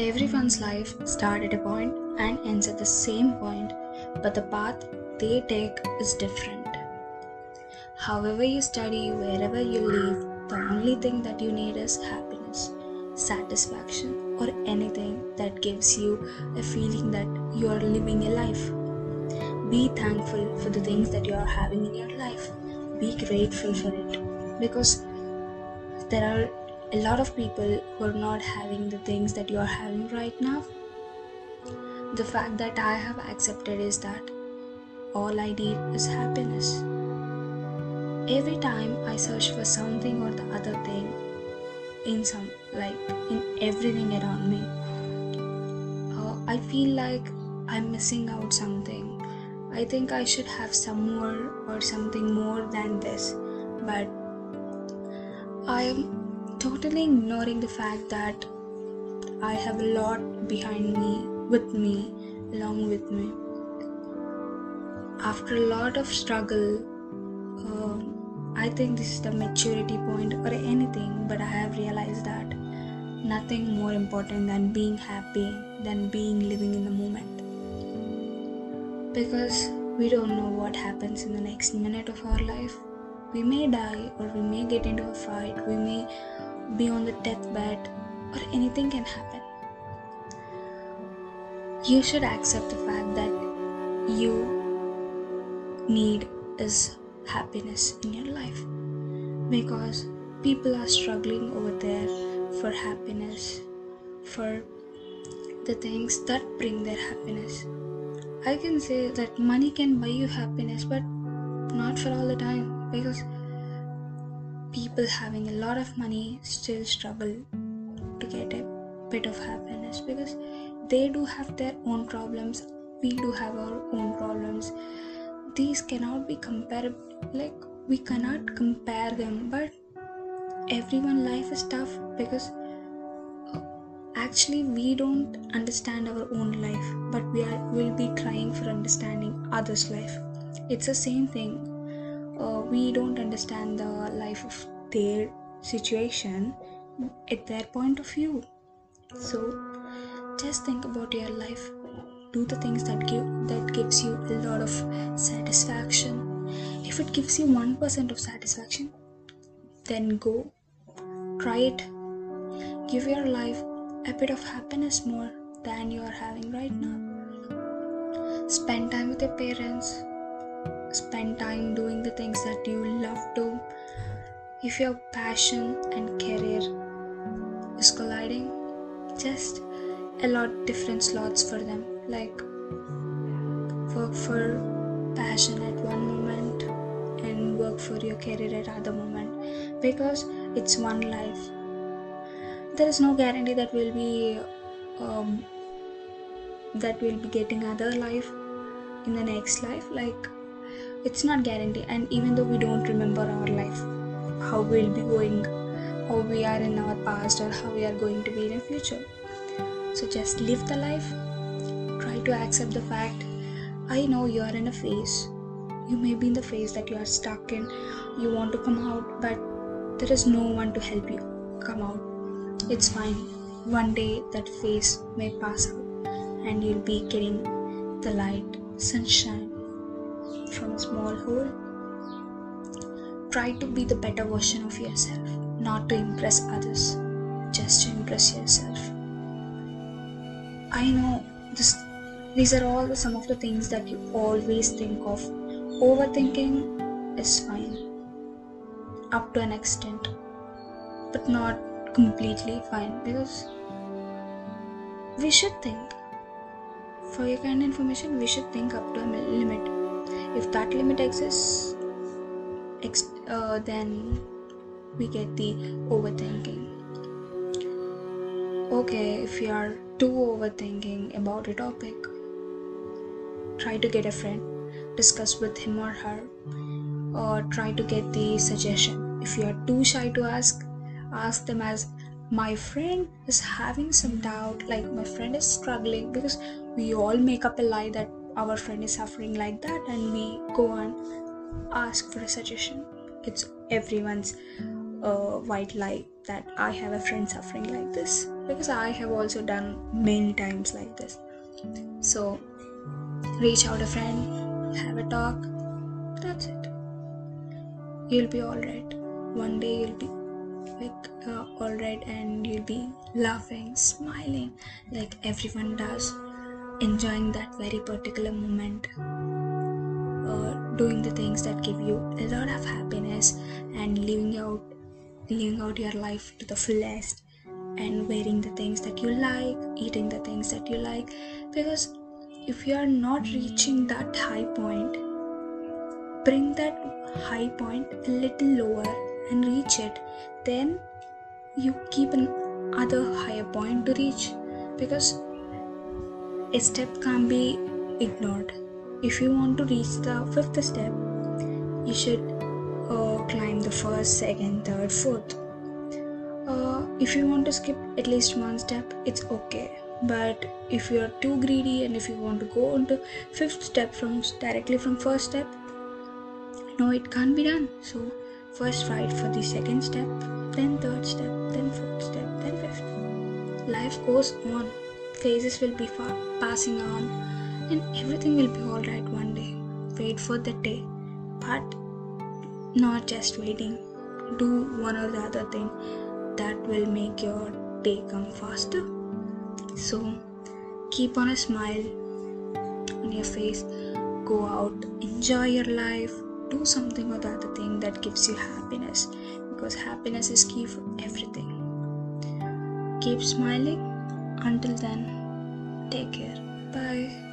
Everyone's life starts at a point and ends at the same point, but the path they take is different. However, you study, wherever you live, the only thing that you need is happiness, satisfaction, or anything that gives you a feeling that you are living a life. Be thankful for the things that you are having in your life. Be grateful for it because there are a lot of people who are not having the things that you are having right now. The fact that I have accepted is that all I need is happiness. Every time I search for something or the other thing in some like in everything around me, uh, I feel like I'm missing out something. I think I should have some more or something more than this, but I am totally ignoring the fact that I have a lot behind me, with me, along with me. After a lot of struggle, um, I think this is the maturity point or anything, but I have realized that nothing more important than being happy, than being living in the moment. Because we don't know what happens in the next minute of our life. We may die, or we may get into a fight, we may be on the deathbed, or anything can happen. You should accept the fact that you need is happiness in your life because people are struggling over there for happiness, for the things that bring their happiness. I can say that money can buy you happiness, but not for all the time because people having a lot of money still struggle to get a bit of happiness because they do have their own problems we do have our own problems. These cannot be compared like we cannot compare them but everyone life is tough because uh, actually we don't understand our own life but we are will be trying for understanding others life. It's the same thing uh, we don't understand the life of their situation at their point of view. So just think about your life. Do the things that give that gives you a lot of satisfaction. If it gives you 1% of satisfaction then go try it. Give your life a bit of happiness more than you are having right now. Spend time with your parents spend time doing the things that you love to. If your passion and career is colliding just allot different slots for them. Like work for passion at one moment and work for your career at other moment. Because it's one life. There is no guarantee that we'll be um, that we'll be getting other life in the next life. Like it's not guaranteed and even though we don't remember our life how we'll be going how we are in our past or how we are going to be in the future. So just live the life. Try to accept the fact i know you are in a phase. You may be in the phase that you are stuck in. You want to come out but there is no one to help you come out. It's fine. One day that phase may pass out and you'll be getting the light sunshine from a small hole. Try to be the better version of yourself, not to impress others, just to impress yourself. I know this, these are all some of the things that you always think of. Overthinking is fine up to an extent, but not completely fine because we should think. For your kind information, we should think up to a limit if that limit exists ex- uh, then we get the overthinking. Okay if you are too overthinking about a topic try to get a friend discuss with him or her or try to get the suggestion. If you are too shy to ask ask them as my friend is having some doubt like my friend is struggling because we all make up a lie that our friend is suffering like that and we go and ask for a suggestion. It's everyone's uh, white lie that i have a friend suffering like this because i have also done many times like this. So reach out a friend have a talk that's it. You'll be all right. One day you'll be like uh, all right and you'll be laughing smiling like everyone does enjoying that very particular moment uh, doing the things that give you a lot of happiness and living out living out your life to the fullest and wearing the things that you like eating the things that you like. Because if you are not reaching that high point bring that high point a little lower and reach it then you keep an other higher point to reach. Because a step can't be ignored. If you want to reach the fifth step you should uh, climb the first second third fourth. Uh, if you want to skip at least one step it's okay. But if you are too greedy and if you want to go on to fifth step from directly from first step no it can't be done. So first fight for the second step then third step then fourth step then fifth. Life goes on phases will be passing on and everything will be all right one day. Wait for the day but not just waiting. Do one or the other thing that will make your day come faster. So keep on a smile on your face. Go out enjoy your life. Do something or the other thing that gives you happiness because happiness is key for everything. Keep smiling until then take care. Bye